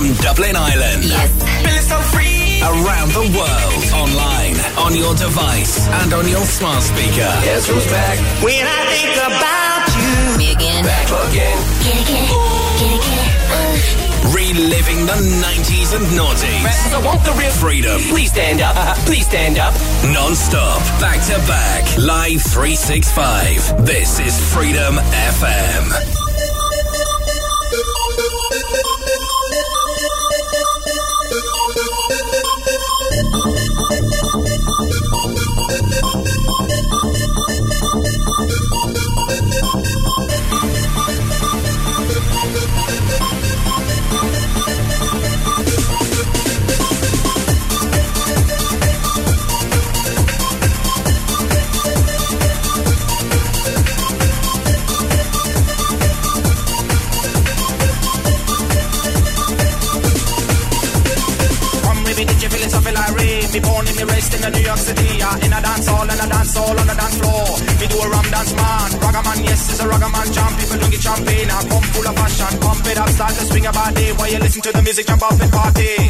From Dublin Ireland. Yes. Feeling so free. Around the world. Online, on your device, and on your smart speaker. Guess who's back? When I think about you. Me again. Back again. Get it, get it. Get it, get it. Reliving the 90s and noughties. Cause I want the real Freedom. Please stand up. Please stand up. Non-stop. Back to back. Live 365. This is Freedom FM. In in New York City. Yeah, in a dance hall and a dance hall on the dance floor. Me do a rum dance man. Ragga man, yes, it's a ragga man jam. People drink it champagne. I come full of passion. Pump it up, start to swing about it. While you listen to the music, jump up and party.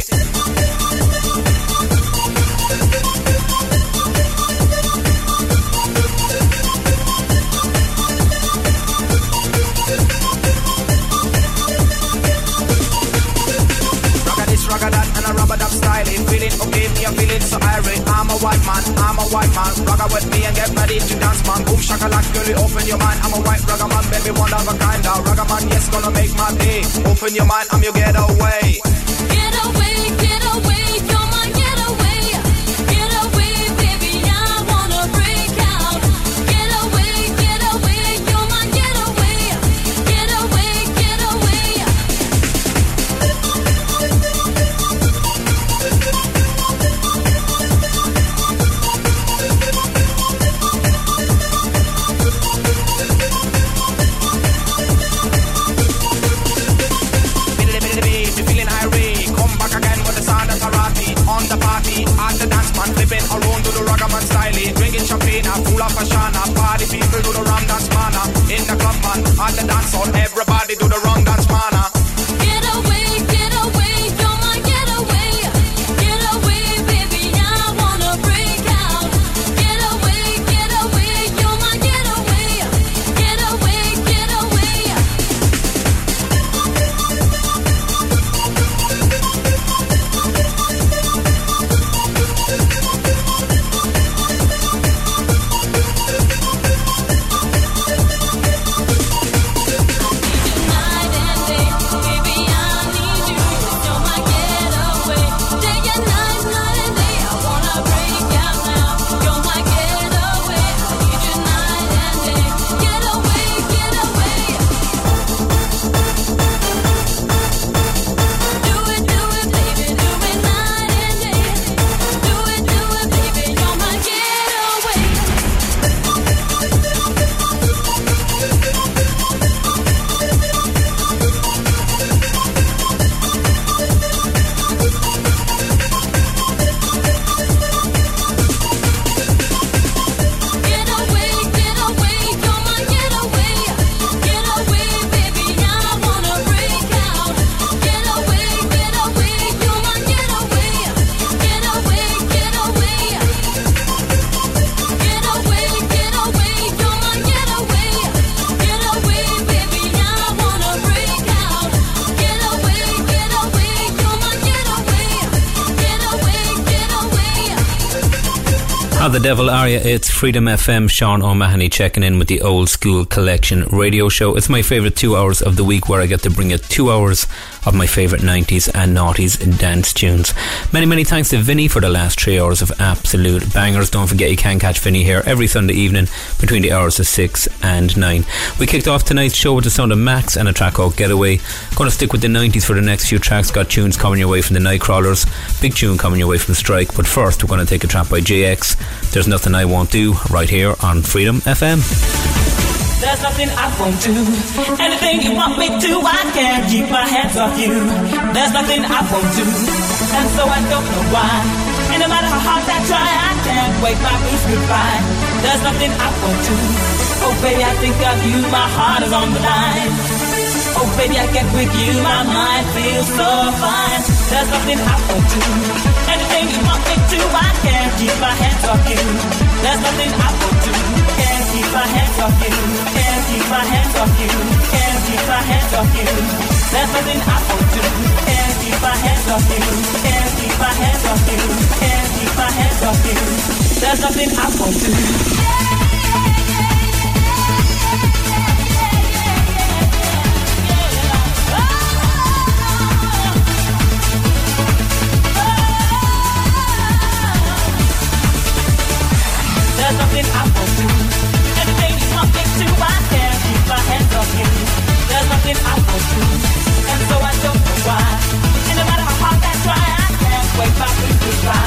So irate. I'm a white man, I'm a white man. Ragga with me and get ready to dance, man. Boom shakalak, girl, you open your mind. I'm a white ragga man, baby, one of a kind. A ragga man, yes, gonna make my day. Open your mind, I'm your getaway. Get devil you? It's Freedom FM. Sean O'Mahony checking in with the Old Skool Collection radio show. It's my favourite two hours of the week where I get to bring you two hours of my favourite 90s and noughties dance tunes. Many, many thanks to Vinny for the last three hours of absolute bangers. Don't forget you can catch Vinny here every Sunday evening between the hours of 6 and 9. We kicked off tonight's show with the sound of Maxx and a track called Getaway. Going to stick with the 90s for the next few tracks. Got tunes coming your way from the Nightcrawlers. Big tune coming your way from Strike. But first, we're going to take a track by JX. There's Nothing I Won't Do right here on Freedom FM. There's nothing I won't do. Anything you want me to, I can't keep my hands off you. There's nothing I won't do. And so I don't know why. And no matter how hard I try, I can't wave my boots goodbye. There's nothing I won't do. Oh, baby, I think of you. My heart is on the line. Oh baby, I get with you, my mind feels so fine. There's nothing I won't do. Anything you want me to, I can't keep my hands off you. There's nothing I won't do. Can't keep my hands off you. Can't keep my hands off you. Can't keep my hands off you. There's nothing I won't do. Can't keep my hands off you. Can't keep my hands off you. Can't keep my hands off you. There's nothing I won't do. There's nothing I won't do. You want me to, I keep my hands you. There's nothing I won't do, and so I don't know why. And no matter how hard I try, I can't my to.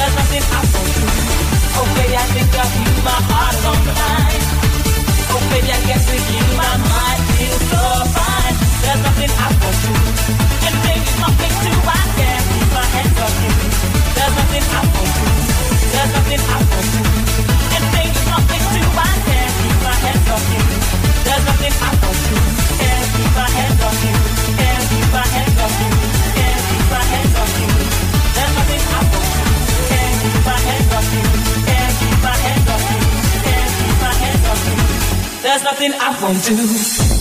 There's nothing I won't do. Oh baby, I think of you, my heart is on the line. Oh baby, I guess with you, my mind feels so fine. There's nothing I won't do. I keep my hands you. There's nothing I won't do. There's nothing I won't do. There's nothing I won't do.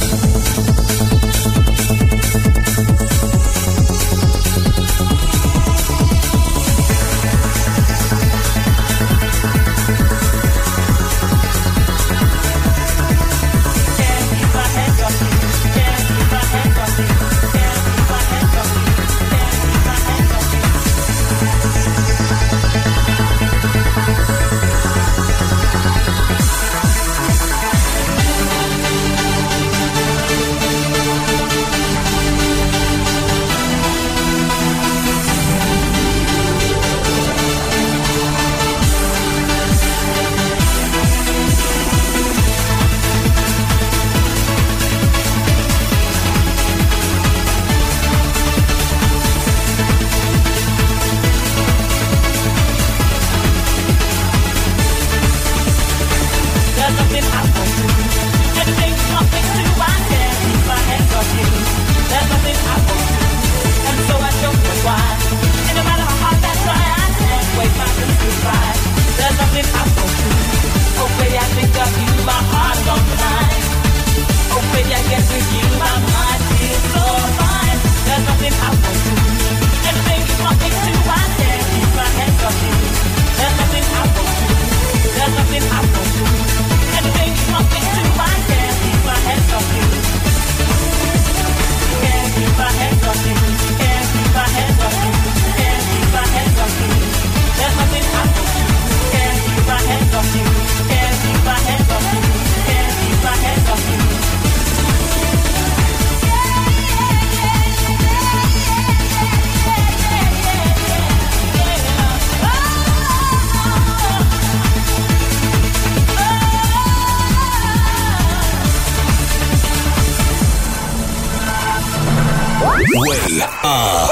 Are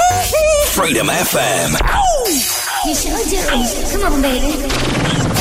Freedom FM. You sure oh, do. Come on, baby.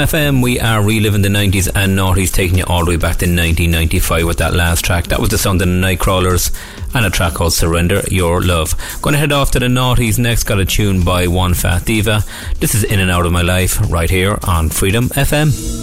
FM, we are reliving the 90s and noughties, taking you all the way back to 1995 with that last track. That was the song The Nightcrawlers and a track called Surrender Your Love. Gonna head off to the noughties next, got a tune by Onephatdeeva. This is In and Out of My Life right here on Freedom FM.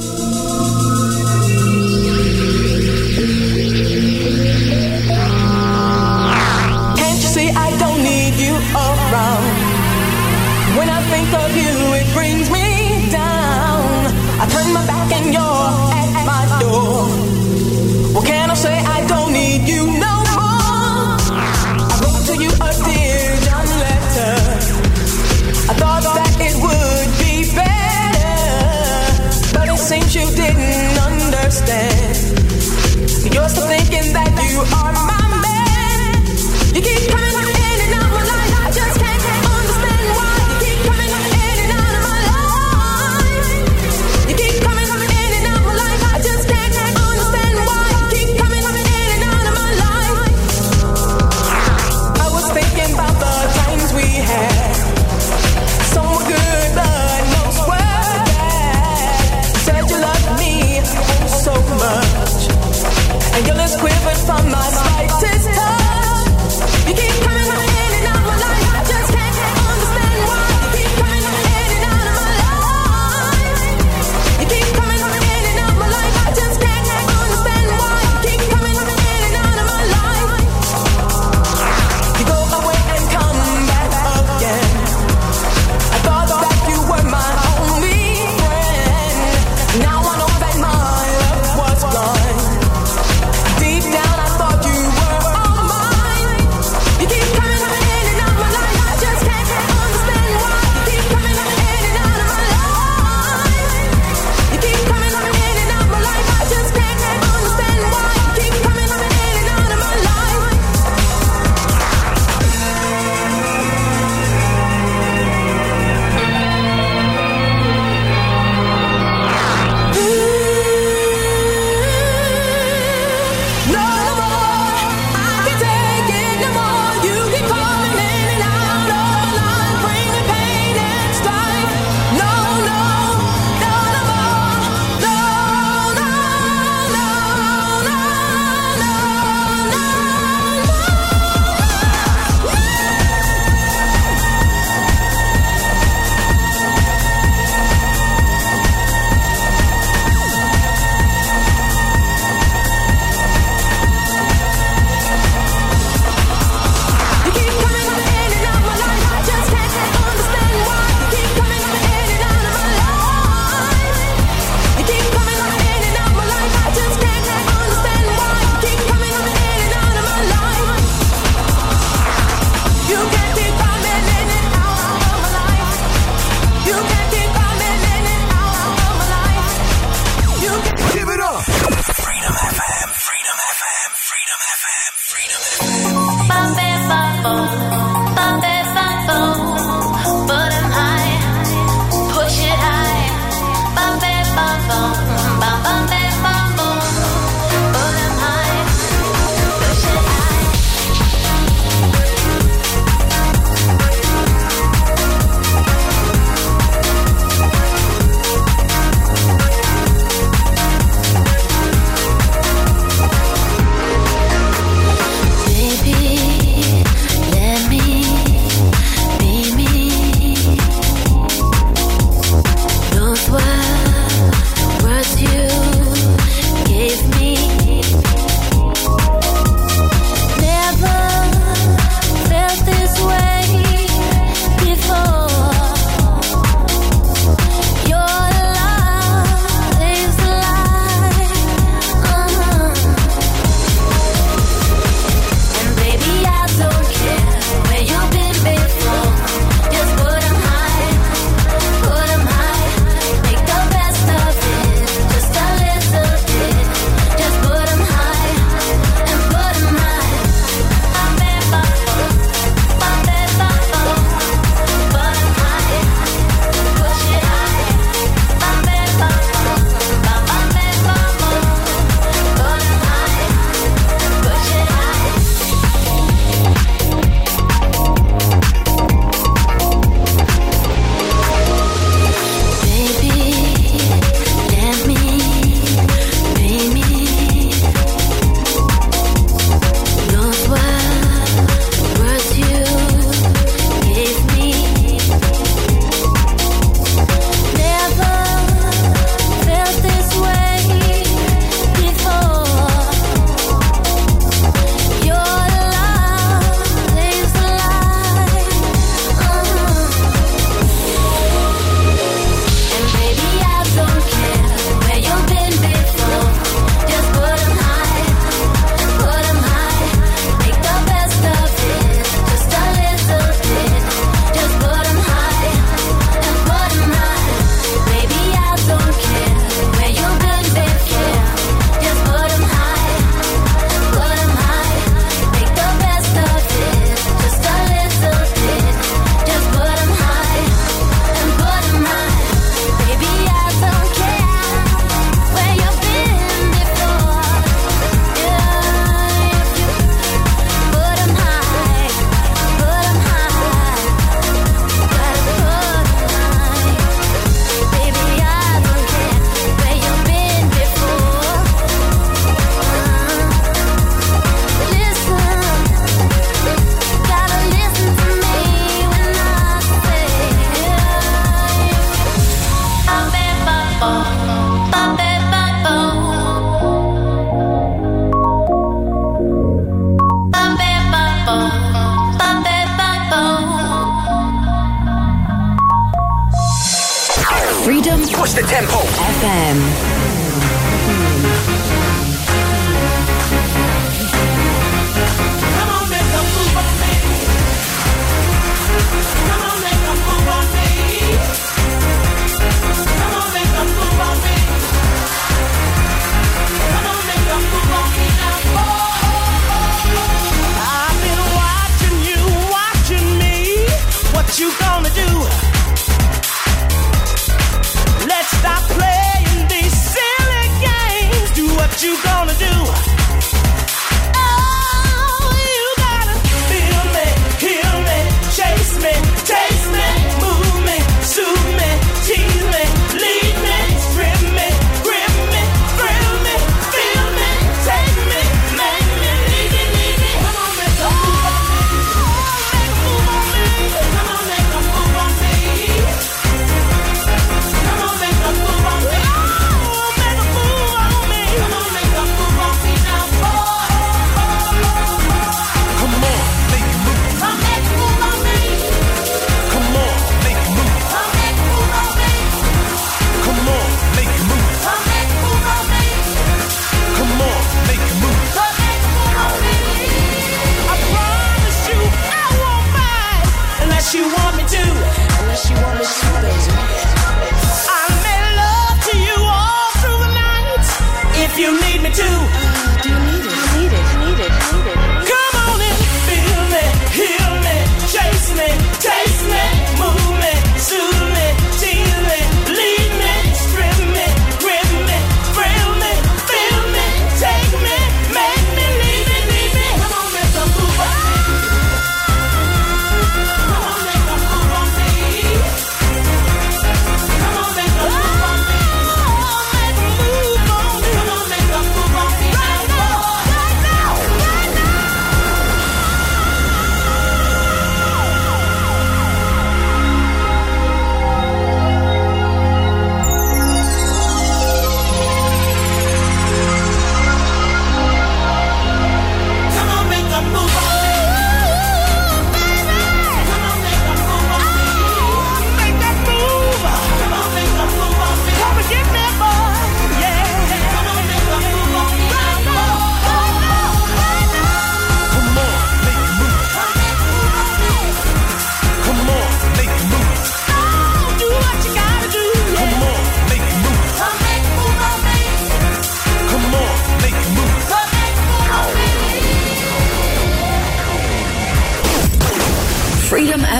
Push the tempo. FM.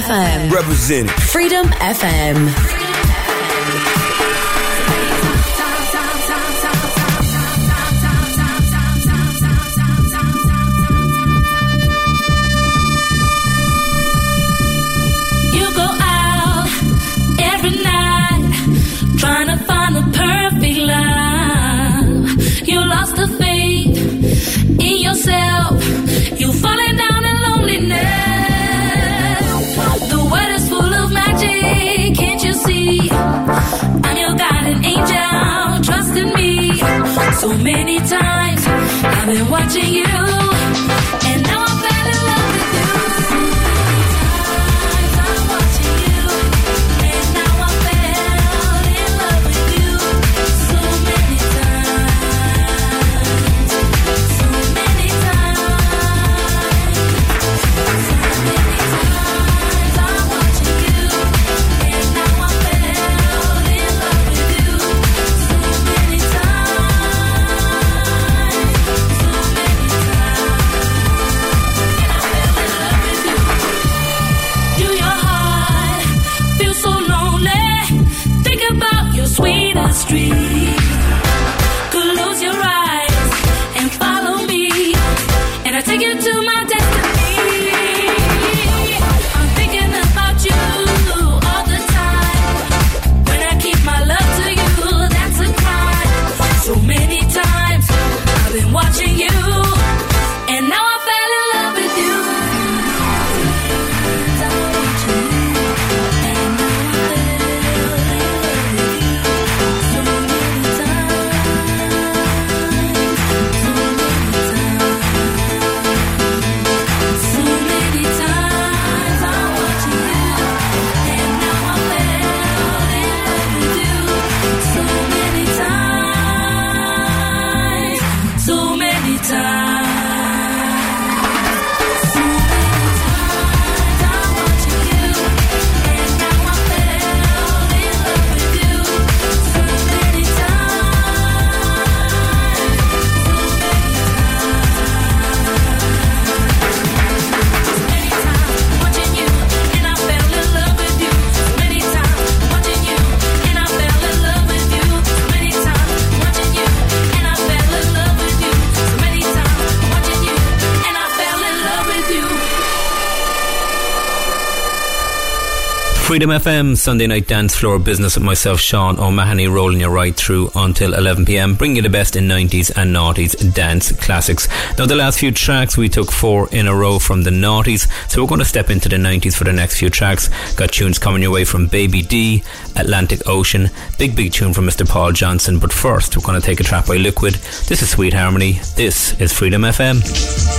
FM. Representing. Freedom FM. So many times. I've been watching you, Freedom FM Sunday night dance floor business with myself, Sean O'Mahony, rolling you right through until 11 pm, bringing you the best in 90s and noughties dance classics. Now, the last few tracks we took four in a row from the noughties, so we're going to step into the 90s for the next few tracks. Got tunes coming your way from Baby D, Atlantic Ocean, big, big tune from Mr. Paul Johnson. But first, we're going to take a track by Liquid. This is Sweet Harmony. This is Freedom FM.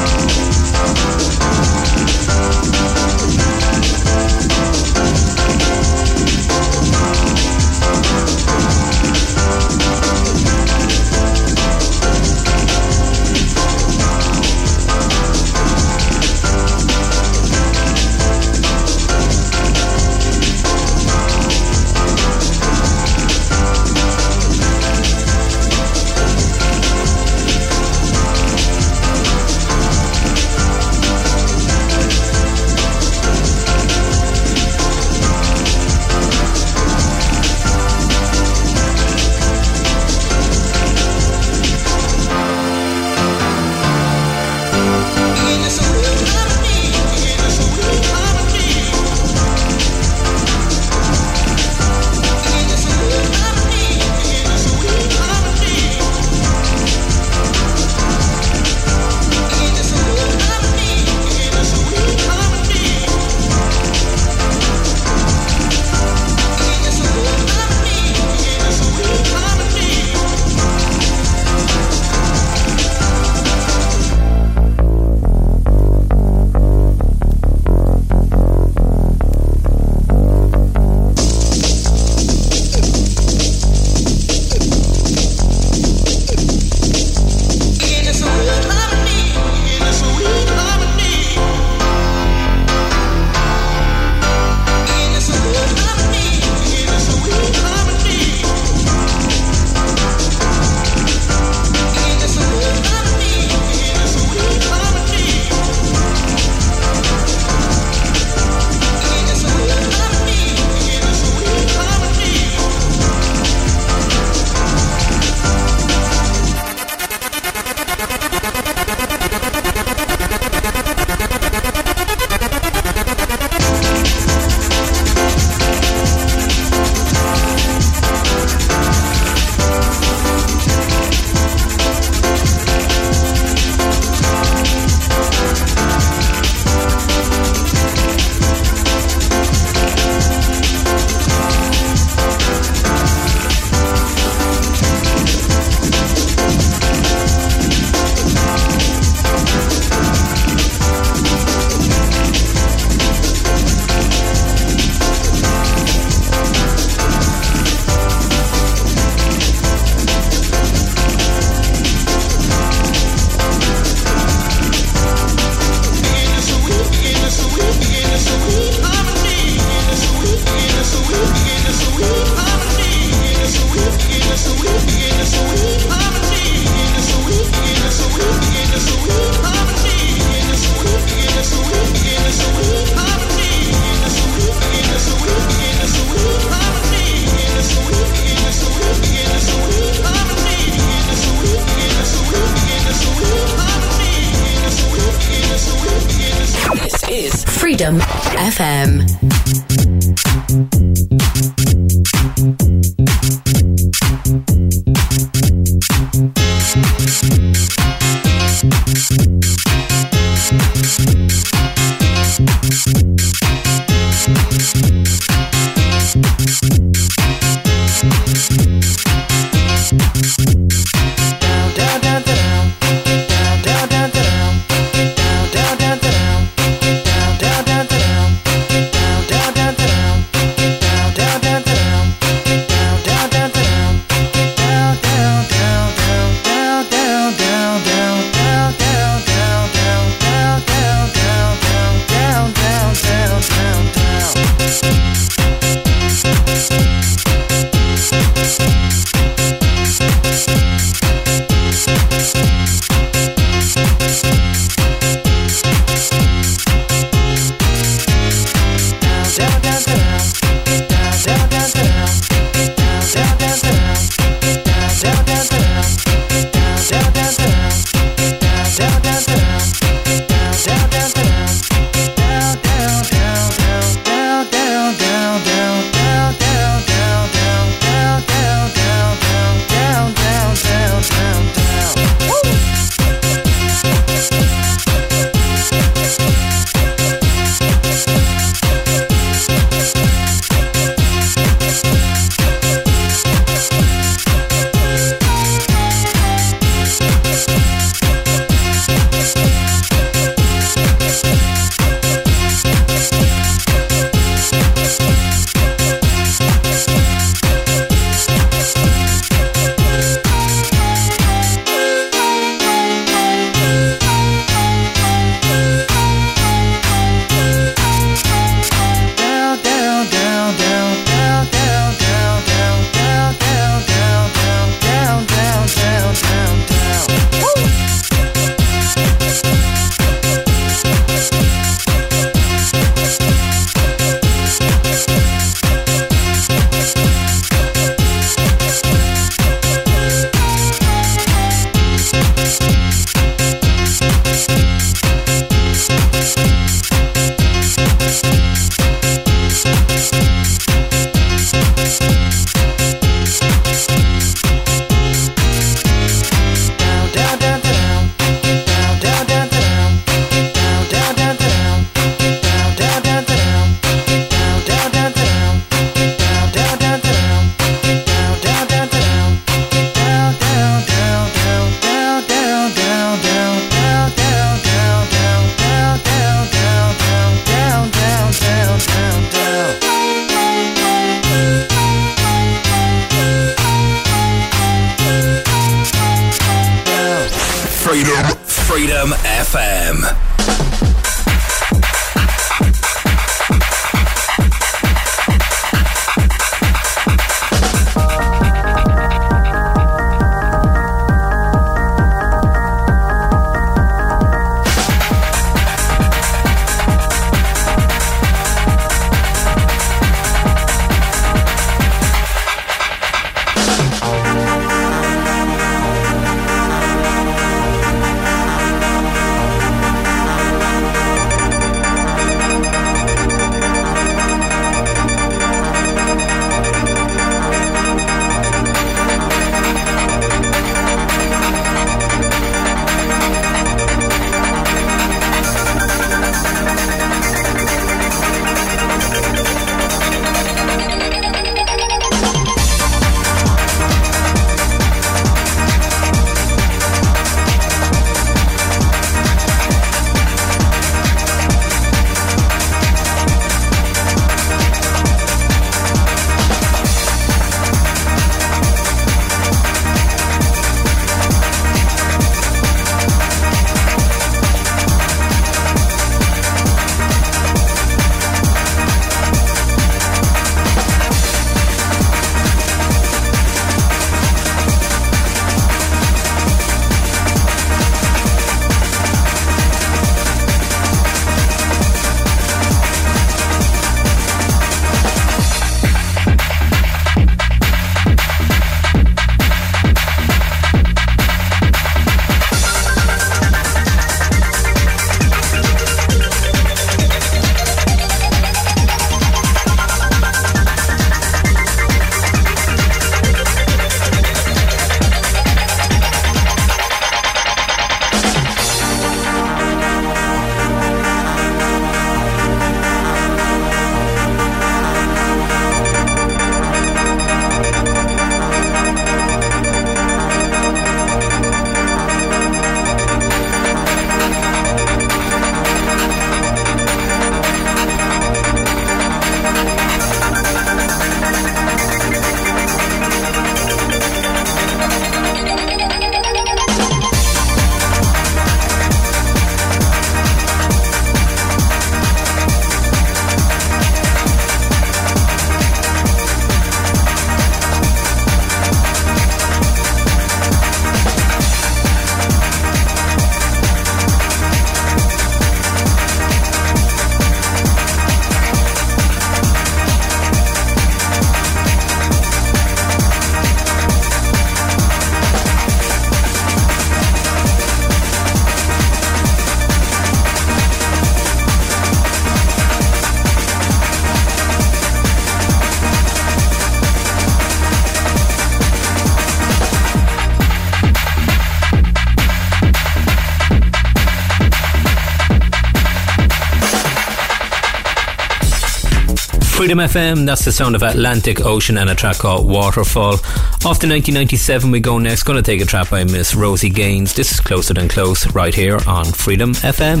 Freedom FM, that's the sound of Atlantic Ocean and a track called Waterfall. Off to 1997 we go next. To take a track by Miss Rosie Gaines. This is Closer Than Close right here on Freedom FM.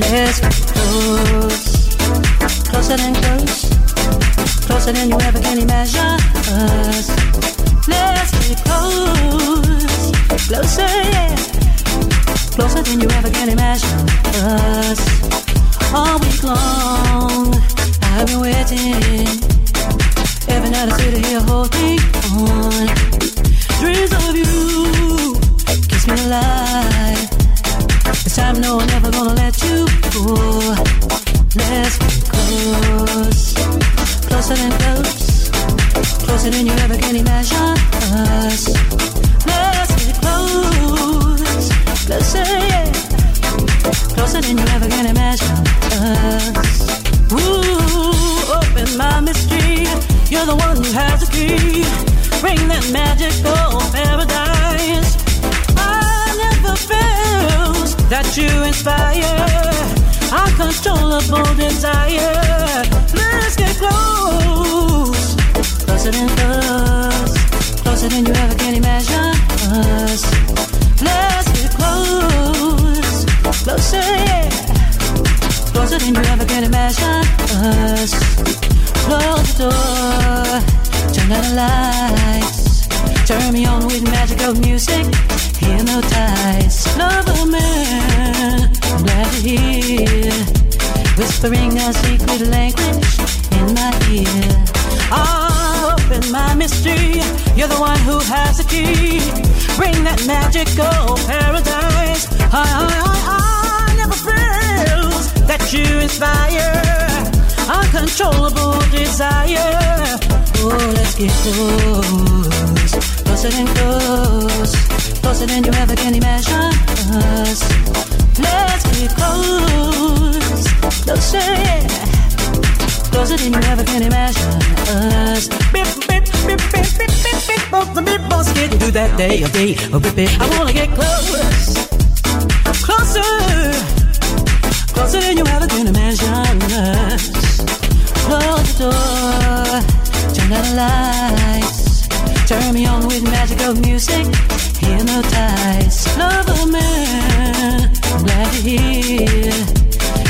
Let's close, closer than close, closer than you ever can imagine us. Let's get close, closer, yeah, closer than you ever can imagine us. All week long, I've been waiting. Every night I sit here holding on. Dreams of you me alive. This time, no, gonna let you go. Let's get close, closer close, closer than you ever can imagine us. Let's get close, yeah, closer than you ever can imagine us. Ooh, open my mystery. You're the one who has the key. Bring that magical paradise. I never felt that you inspire uncontrollable desire. Let's get close, closer than close, closer than you ever can imagine us. Let's closer, yeah, closer than you ever can imagine us. Close the door, turn down the lights, turn me on with magical music. Hypnotize, love a man, I'm glad to hear, whispering a secret language in my ear. Ah, open my mystery, you're the one who has the key. Bring that magical paradise. I, I, I, that you inspire uncontrollable desire. Oh, let's get close, closer than close, closer than you ever can imagine us. Let's get close, closer, yeah, closer than you ever can imagine us. Bip, bip, bip, bip, bip, bip, both the bip, both getting through that day of day. Oh, bip, bip, I wanna get close, closer, closer you ever can imagine us. Close the door, turn down the lights, turn me on with magical music, hypnotize. Love a man, I'm glad to hear,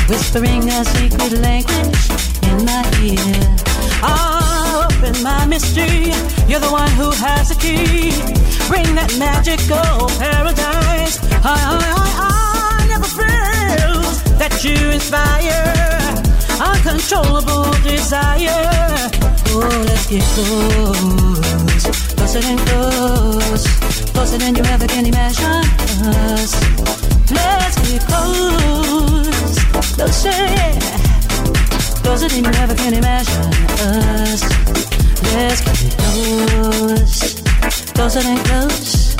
whispering a secret language in my ear. Ah, open my mystery, you're the one who has the key. Bring that magical paradise. I, I, I, that you inspire uncontrollable desire. Oh, let's get close, closer than close, closer than you ever can imagine us. Let's get close, closer, yeah, closer than you ever can imagine us. Let's get close, closer than close,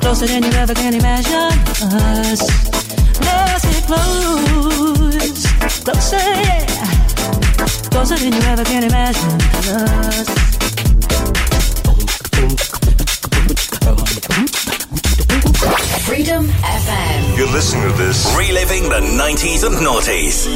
closer than you ever can imagine us. Let's get close, closer, yeah. Closer than you ever can imagine us. Freedom FM. You're listening to this. Reliving the 90s and noughties.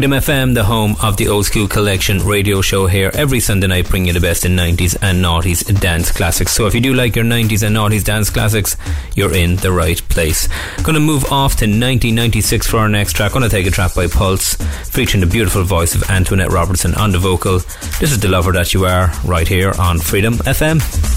Freedom FM, the home of the Old Skool Collection radio show here every Sunday night, bringing you the best in 90s and noughties dance classics. So if you do like your 90s and noughties dance classics, you're in the right place. To move off to 1996 for our next track. To take a track by Pulse, featuring the beautiful voice of Antoinette Roberson on the vocal. This is The Lover That You Are, right here on Freedom FM.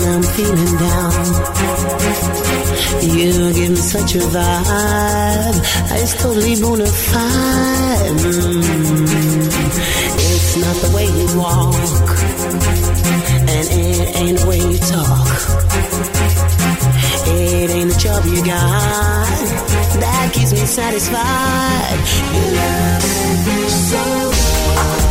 When I'm feeling down. You give me such a vibe, it's totally bona fide. Mm. It's not the way you walk, and it ain't the way you talk. It ain't the job you got that keeps me satisfied. You love me so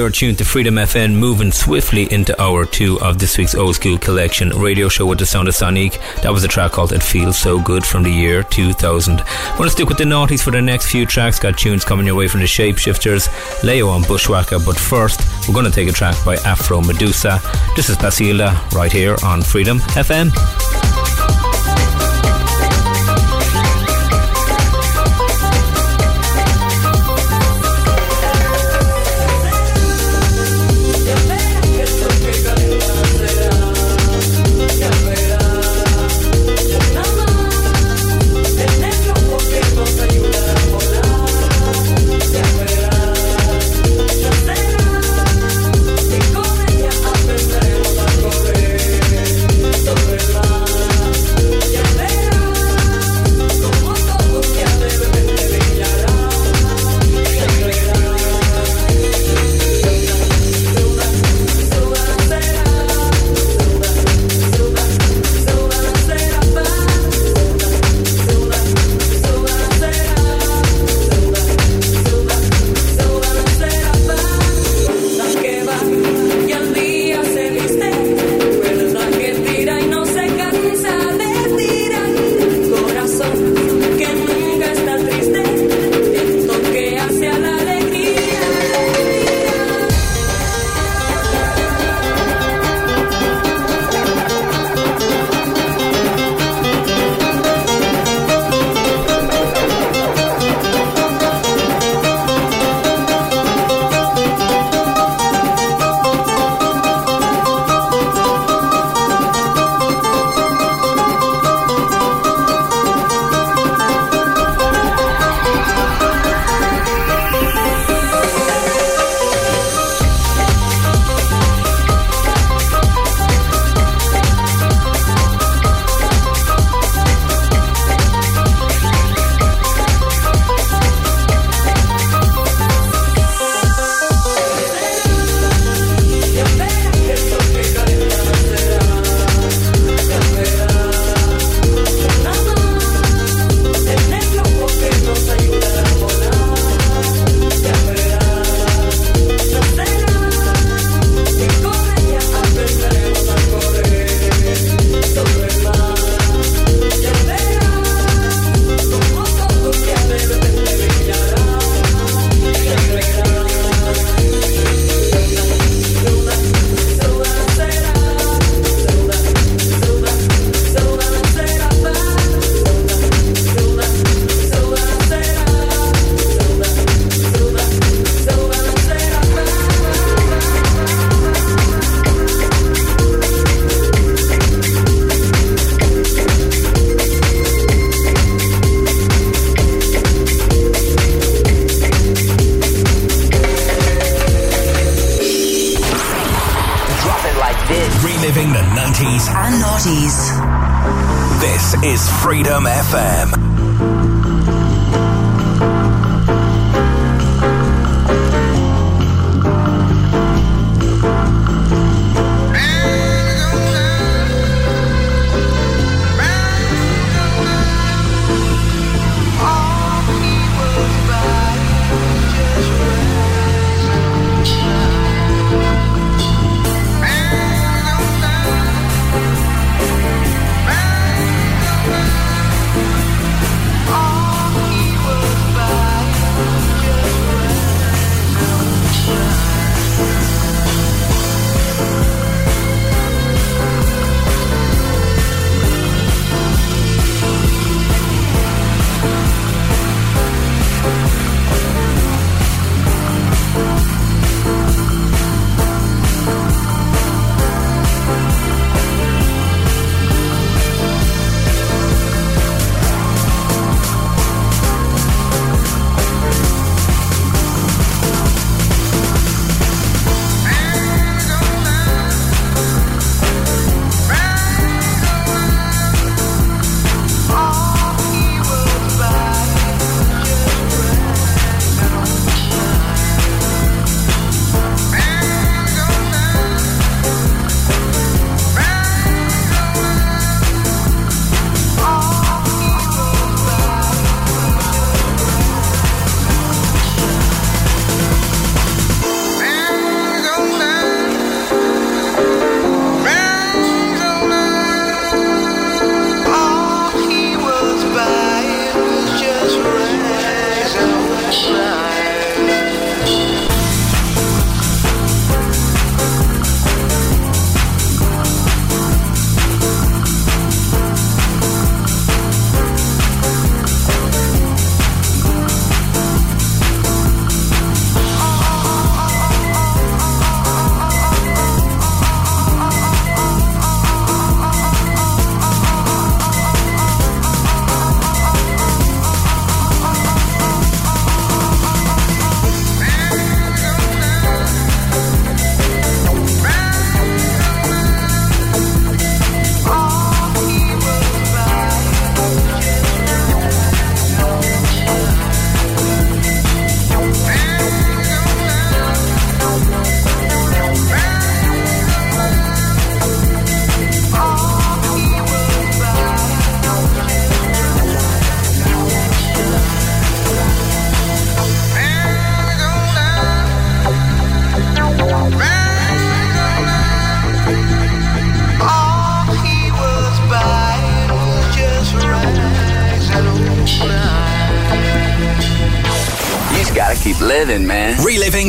you're tuned to Freedom FM, moving swiftly into hour two of this week's Old Skool Collection radio show with the sound of Sonique. That was a track called It Feels So Good from the year 2000. We're going to stick with the naughties for the next few tracks. Got tunes coming your way from the Shapeshifters, Layo and Bushwacka, but first, we're going to take a track by Afro Medusa. This is Pasilda right here on Freedom FM.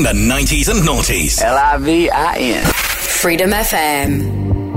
the 90s and noughties. L I V I N. Freedom FM.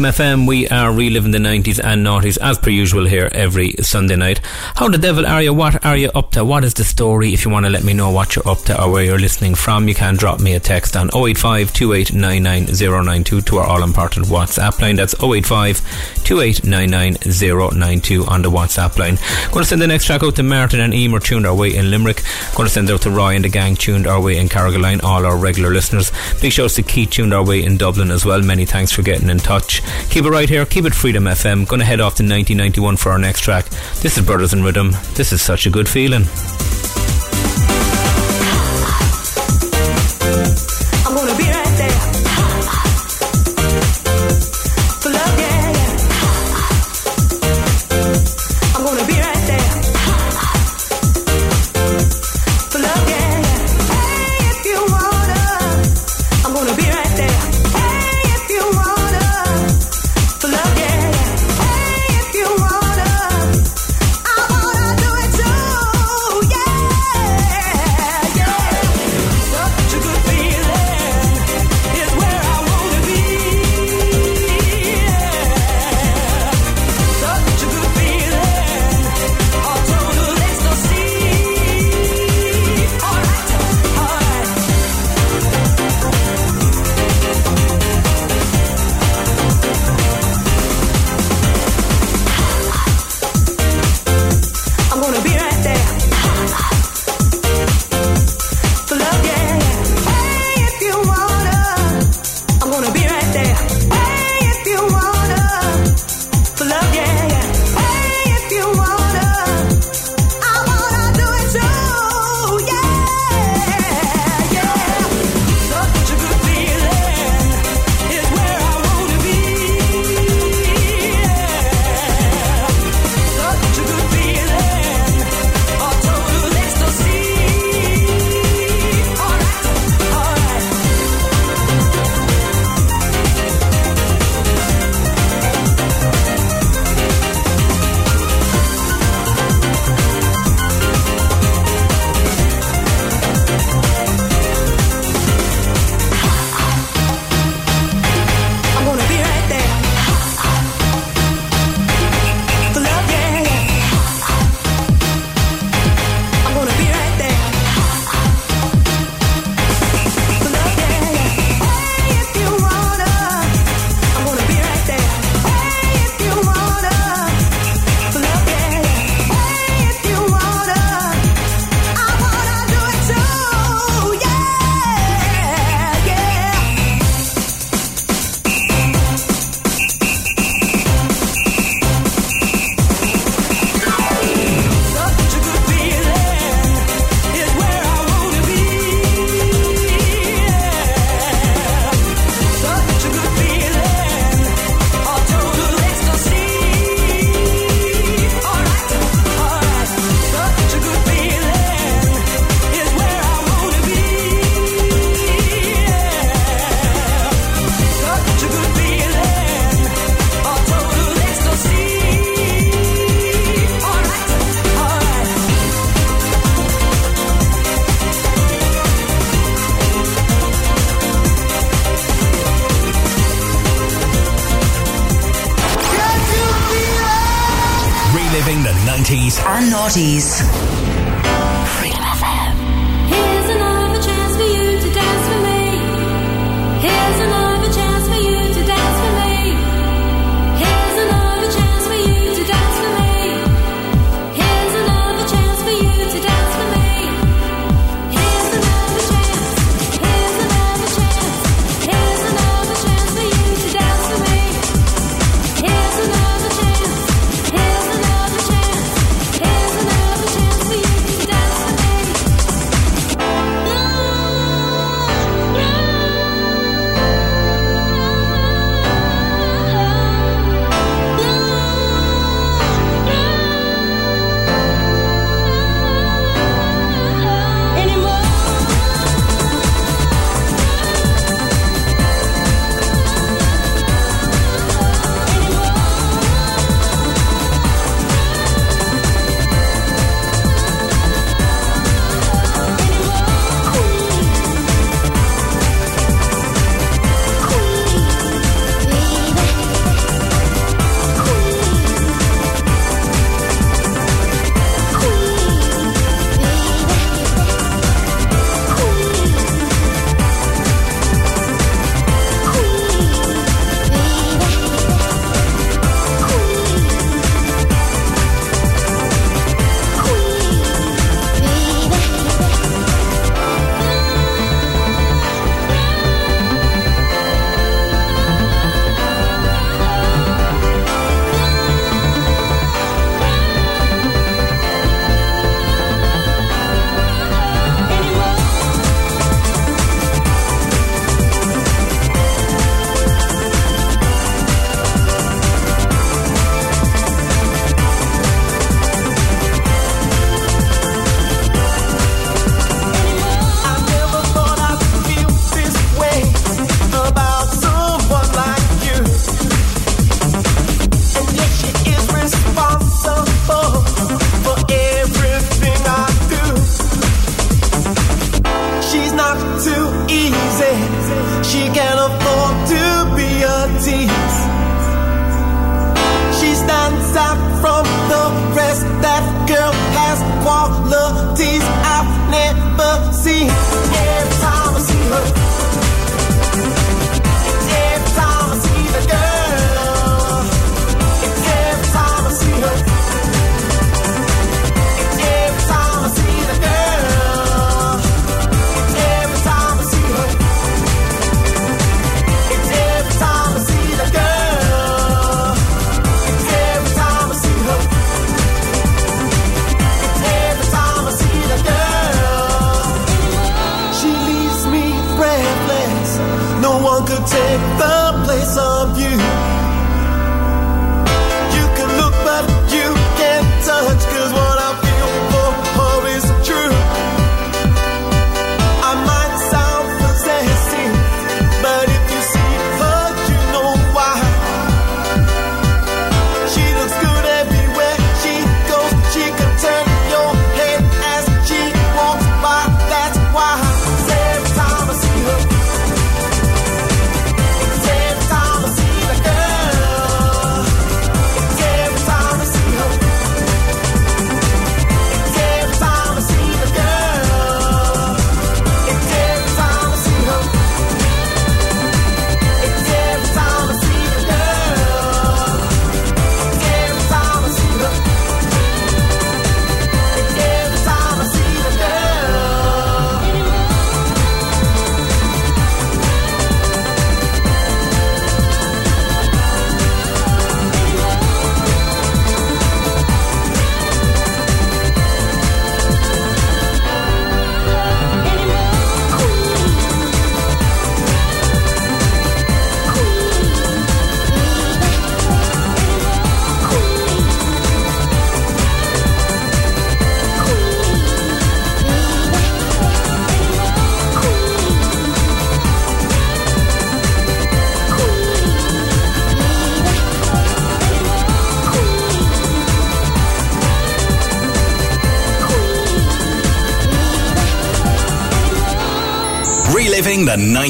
Freedom FM, we are reliving the 90s and noughties as per usual here every Sunday night. How the devil are you? What are you up to? What is the story? If you want to let me know what you're up to or where you're listening from, you can drop me a text on 085 2899092 to our all important WhatsApp line. That's 085 2899092 on the WhatsApp line. Going to send the next track out to Martin and Emer tuned our way in Limerick. Going to send out to Roy and the gang tuned our way in Carrigaline, all our regular listeners. Big shouts to Keith tuned our way in Dublin as well. Many thanks for getting in touch. Keep it right here. Keep it Freedom FM. Going to head off to 1991 for our next track. This is Brothers in Rhythm. This is such a good feeling.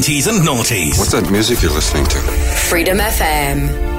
90s and noughties. What's that music you're listening to? Freedom FM.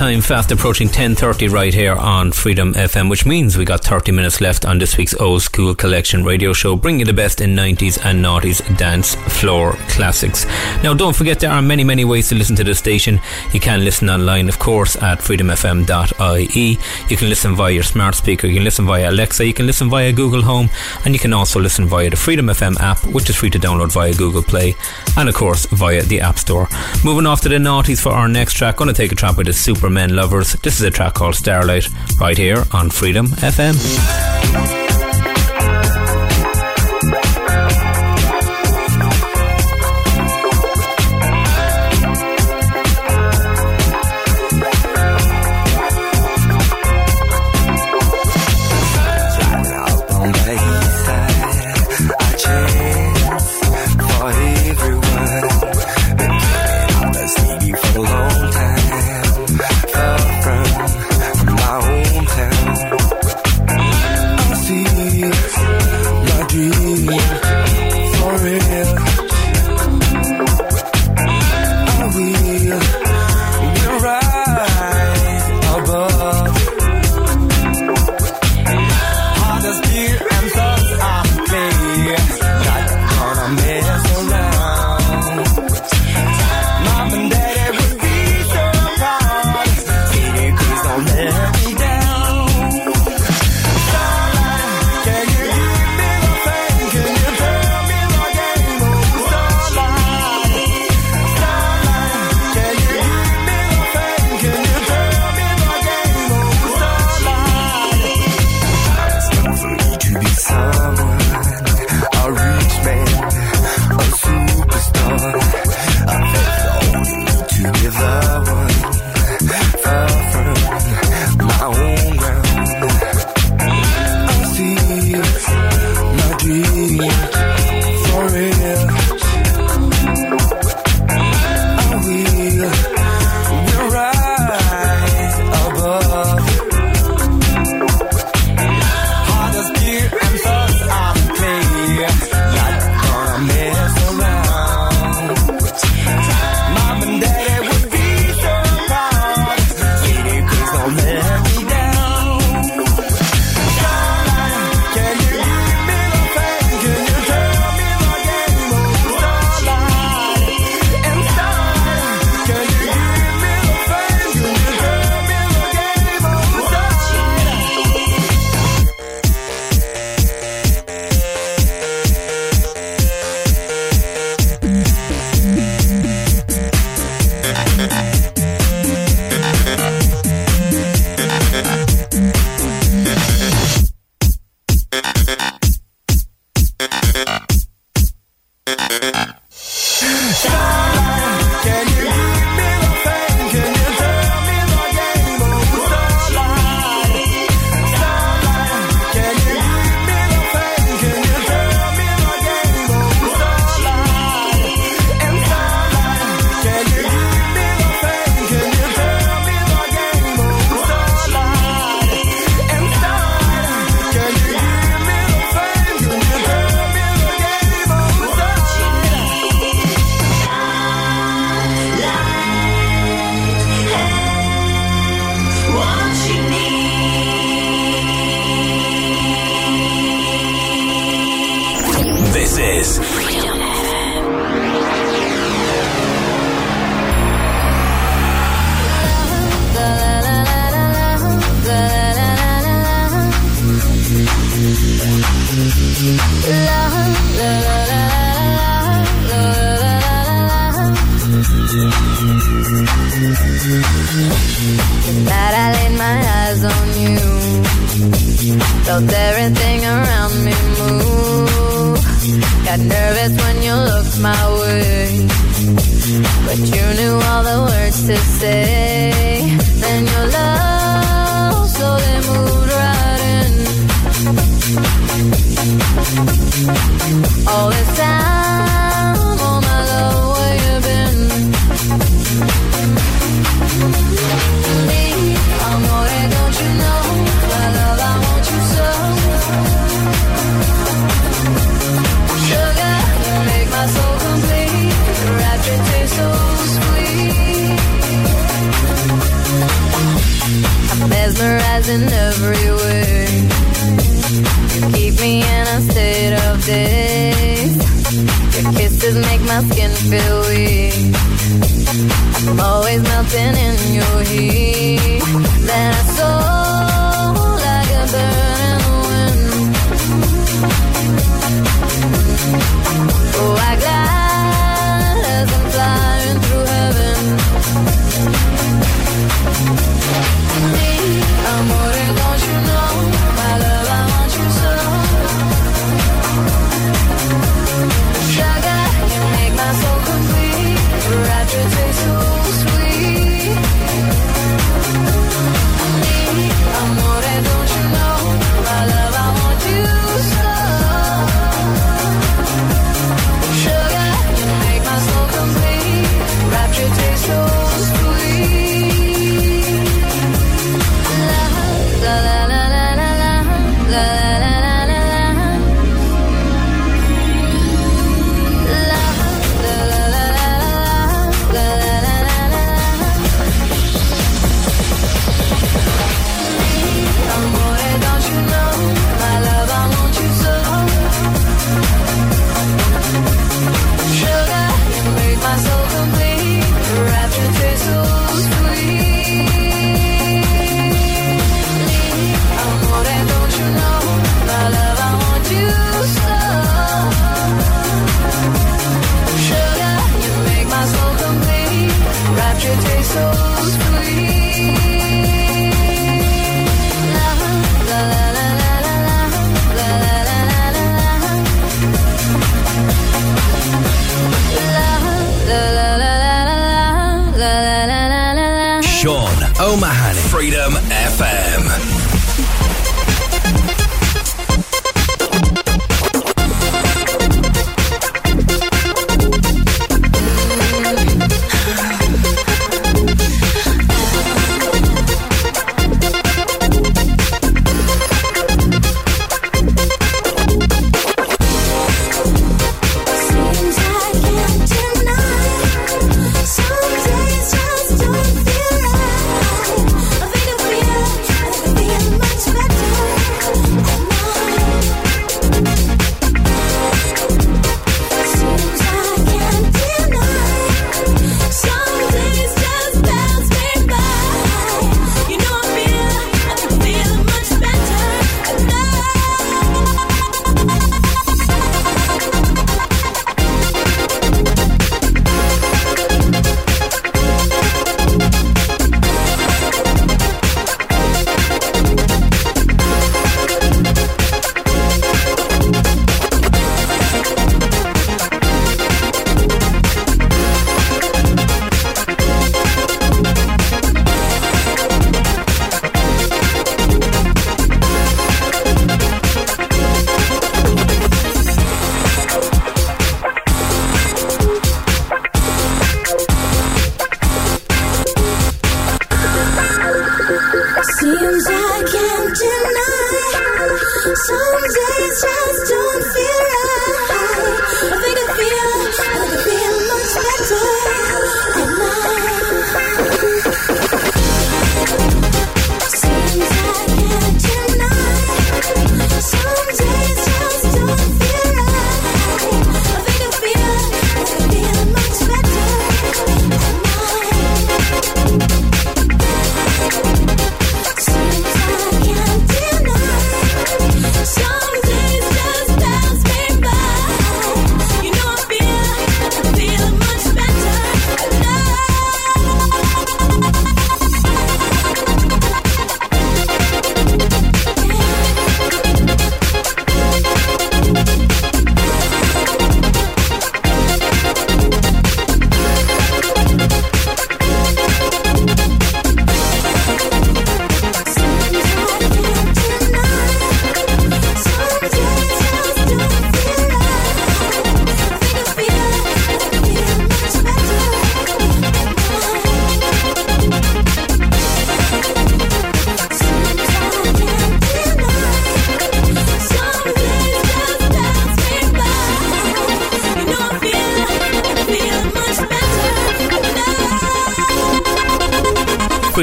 time fast approaching 10.30 right here on Freedom FM, which means we got 30 minutes left on this week's Old Skool Collection radio show, bringing you the best in 90s and 90s dance floor classics. Now, don't forget there are many, many ways to listen to the station. You can listen online, of course, at freedomfm.ie. You can listen via your smart speaker, you can listen via Alexa, you can listen via Google Home, and you can also listen via the Freedom FM app, which is free to download via Google Play, and of course via the App Store. Moving off to the noughties for our next track, going to take a trap with a super for men lovers. This is a track called Starlight right here on Freedom FM.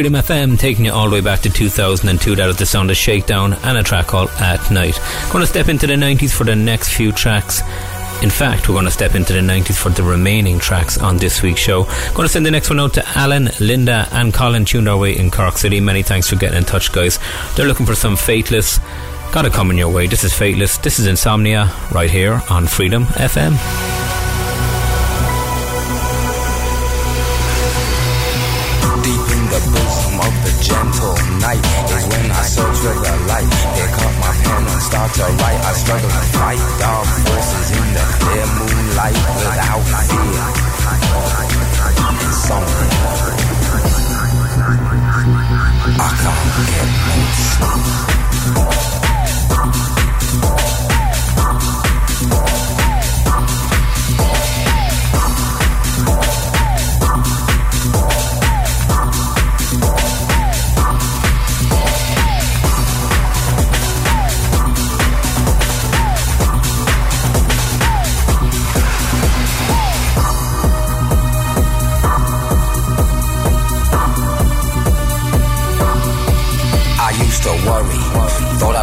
Freedom FM taking you all the way back to 2002. That was the sound of Shakedown and a track called At Night. Going to step into the 90s for the next few tracks. In fact, we're going to step into the 90s for the remaining tracks on this week's show. Going to send the next one out to Alan, Linda, and Colin tuned our way in Cork City. Many thanks for getting in touch, guys. They're looking for some Faithless. Gotta come in your way. This is Faithless. This is Insomnia right here on Freedom FM. Start to write. I struggle to fight dark forces in the clear moonlight without fear. Insomnia. I can't get no sleep.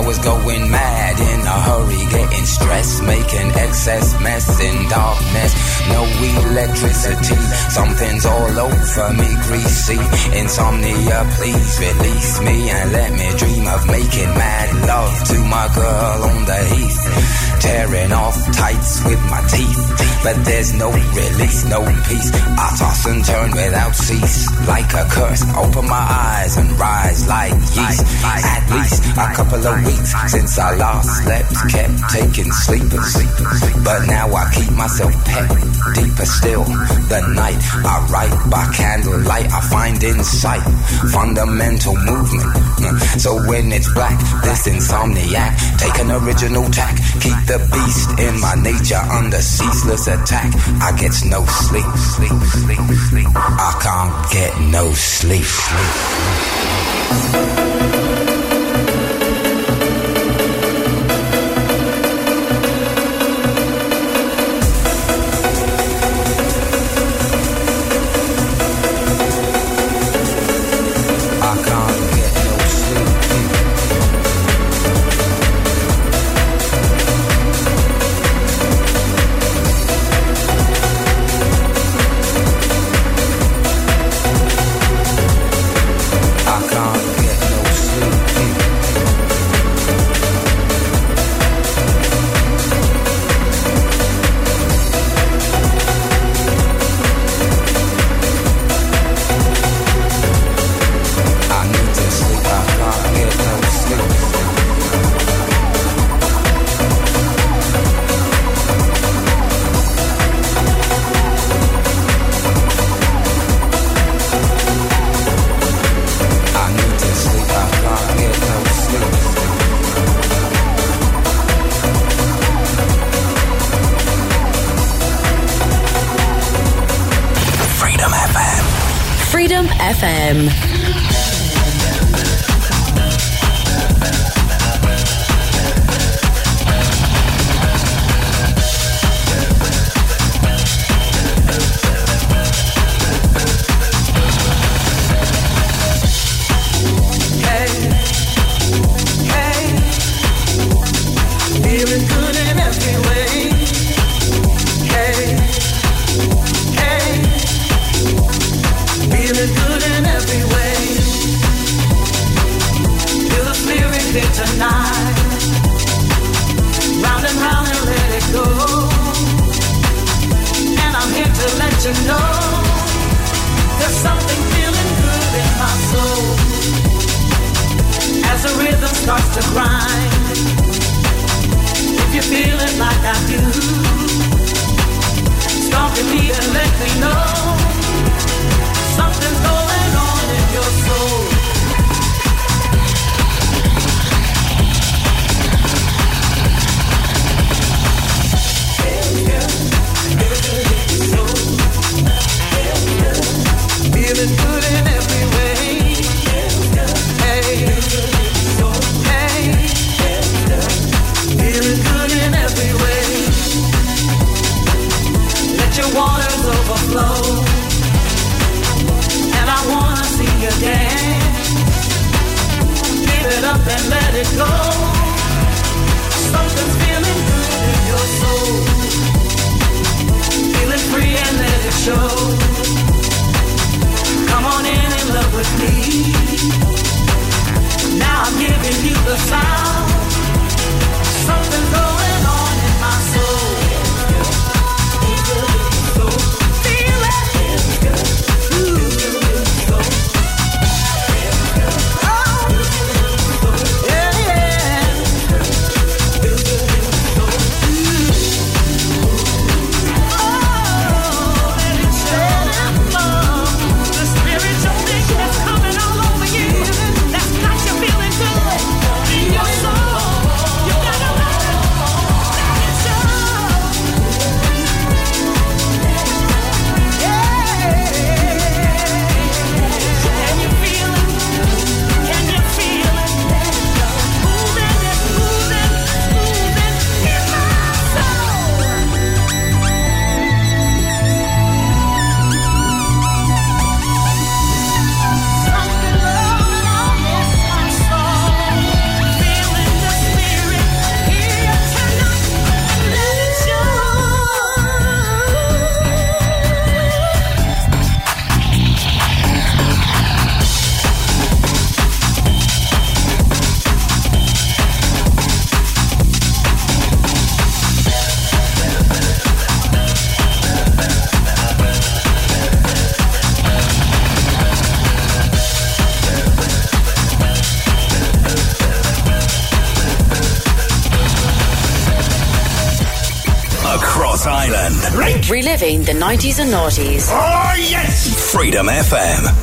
Was going mad in a hurry, getting stressed, making excess mess in darkness. No electricity, something's all over me, greasy. Insomnia, please release me and let me dream of making mad love to my girl on the heath. Tearing off tights with my teeth, but there's no release, no peace. I toss and turn without cease, like a curse. Open my eyes and rise like yeast. At least a couple of weeks since I last slept, kept taking sleepers. But now I keep myself pet deeper still. The night I write by candlelight, I find insight, fundamental movement. Mm. So when it's black, this insomniac, take an original tack, keep the beast in my nature under ceaseless attack. I get no sleep, sleep, sleep, sleep. I can't get no sleep. I 90s and noughties. Oh, yes! Freedom FM.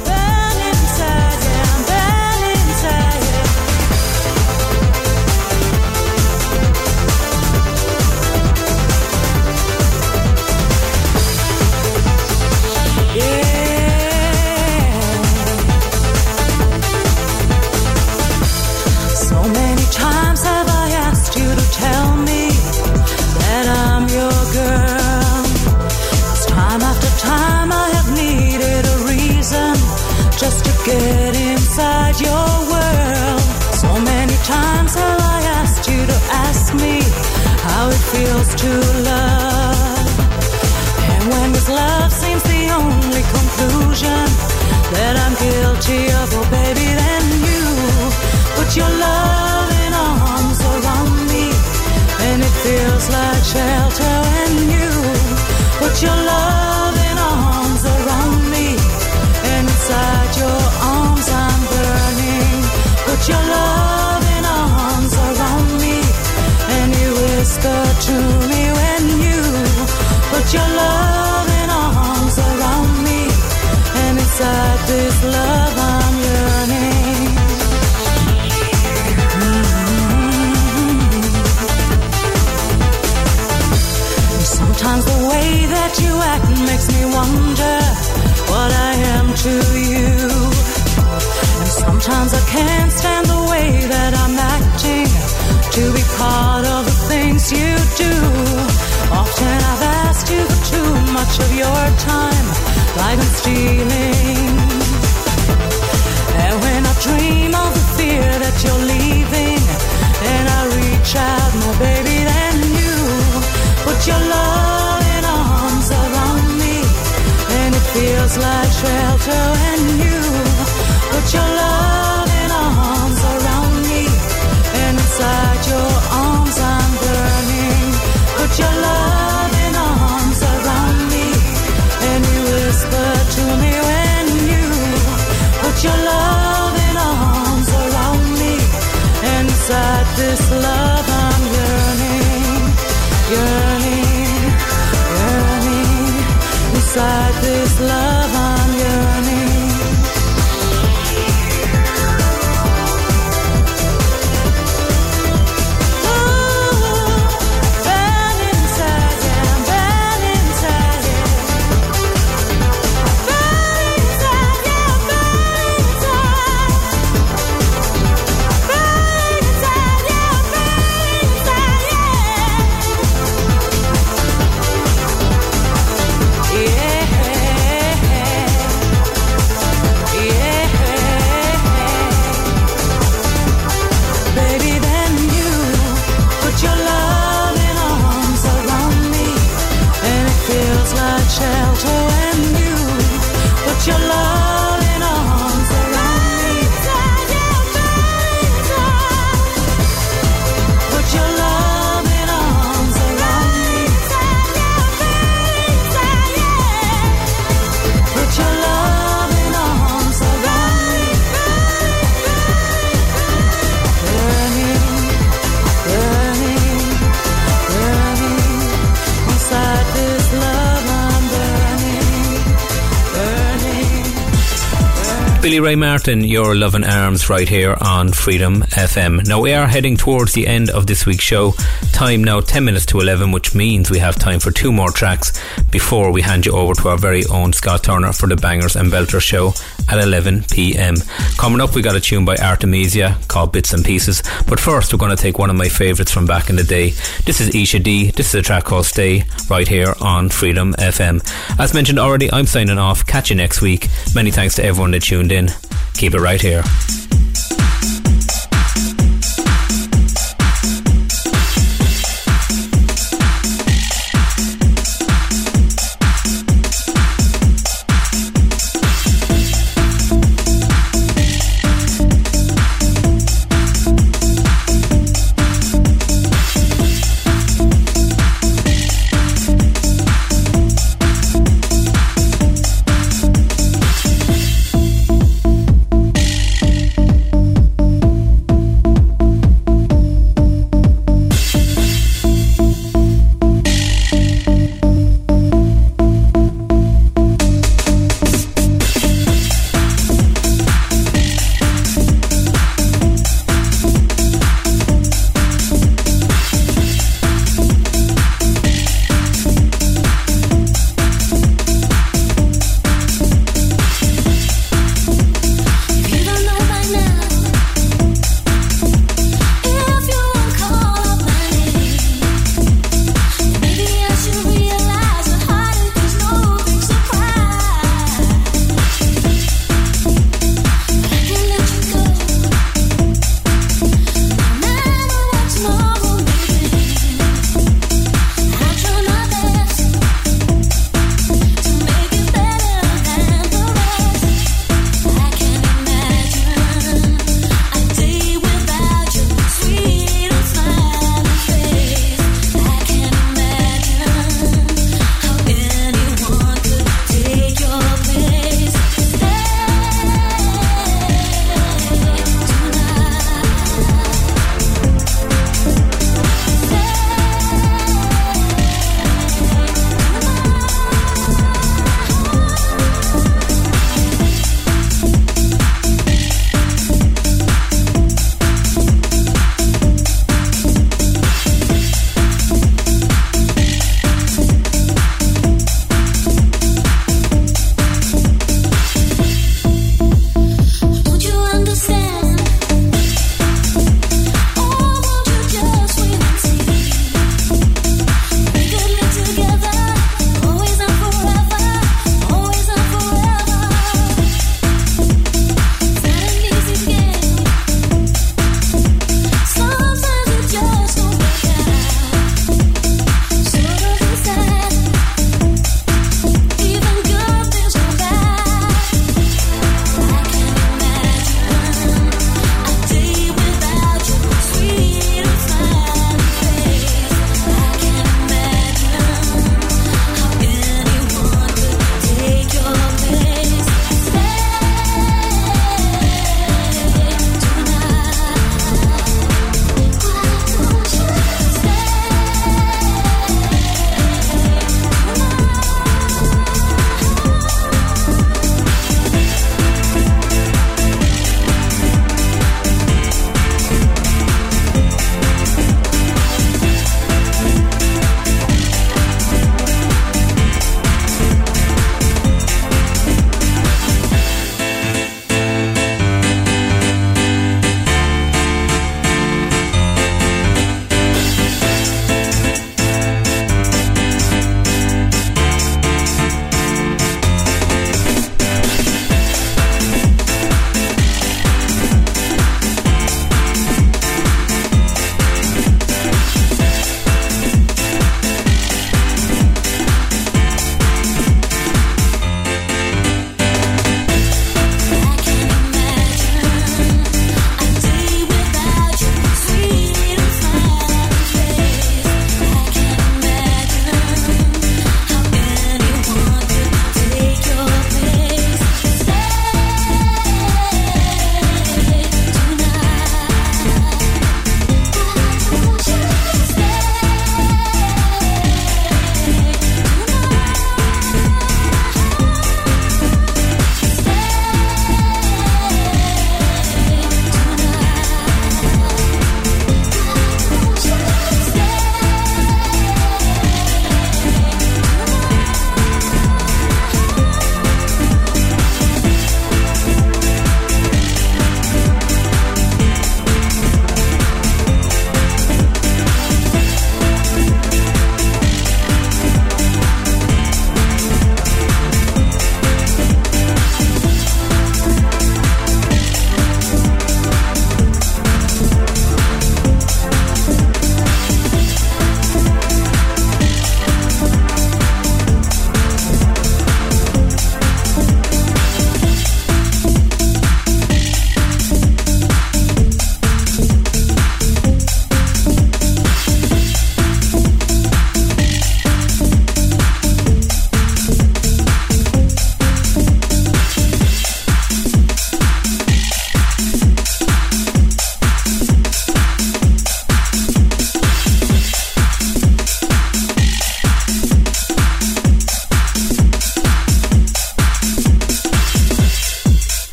Billie Ray Martin, your loving arms right here on Freedom FM. Now we are heading towards the end of this week's show. Time now 10 minutes to 11, which means we have time for two more tracks before we hand you over to our very own Scott Turner for the Bangers and Belter show at 11 pm. Coming up, we got a tune by Artemesia called Bits and Pieces. But first, we're going to take one of my favourites from back in the day. This is Isha D. This is a track called Stay right here on Freedom FM. As mentioned already, I'm signing off. Catch you next week. Many thanks to everyone that tuned in. Keep it right here.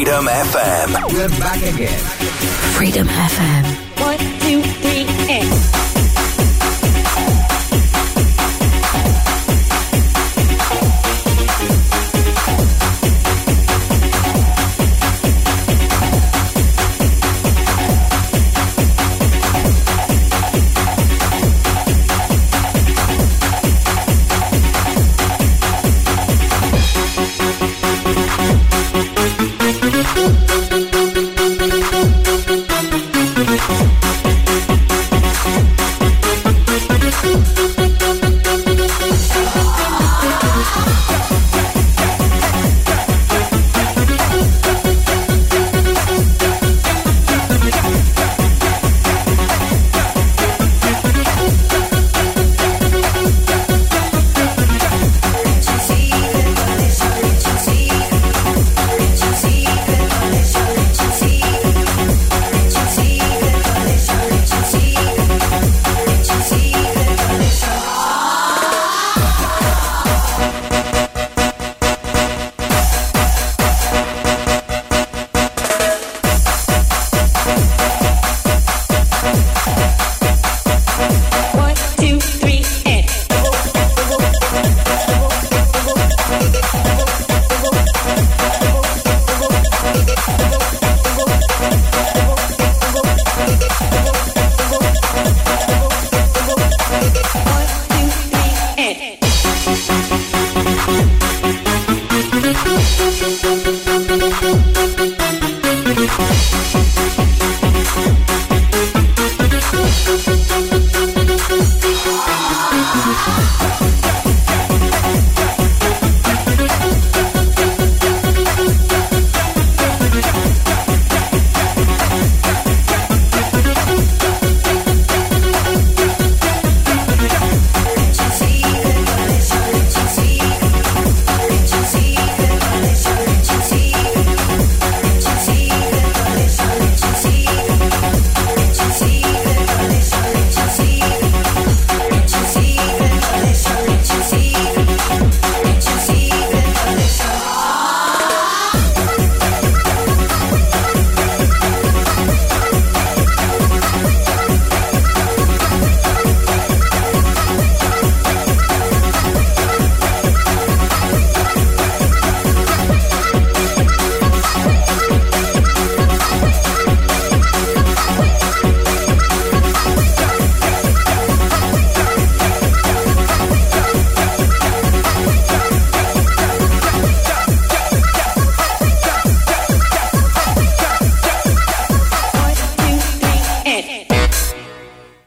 Freedom FM. We're back again. Freedom FM.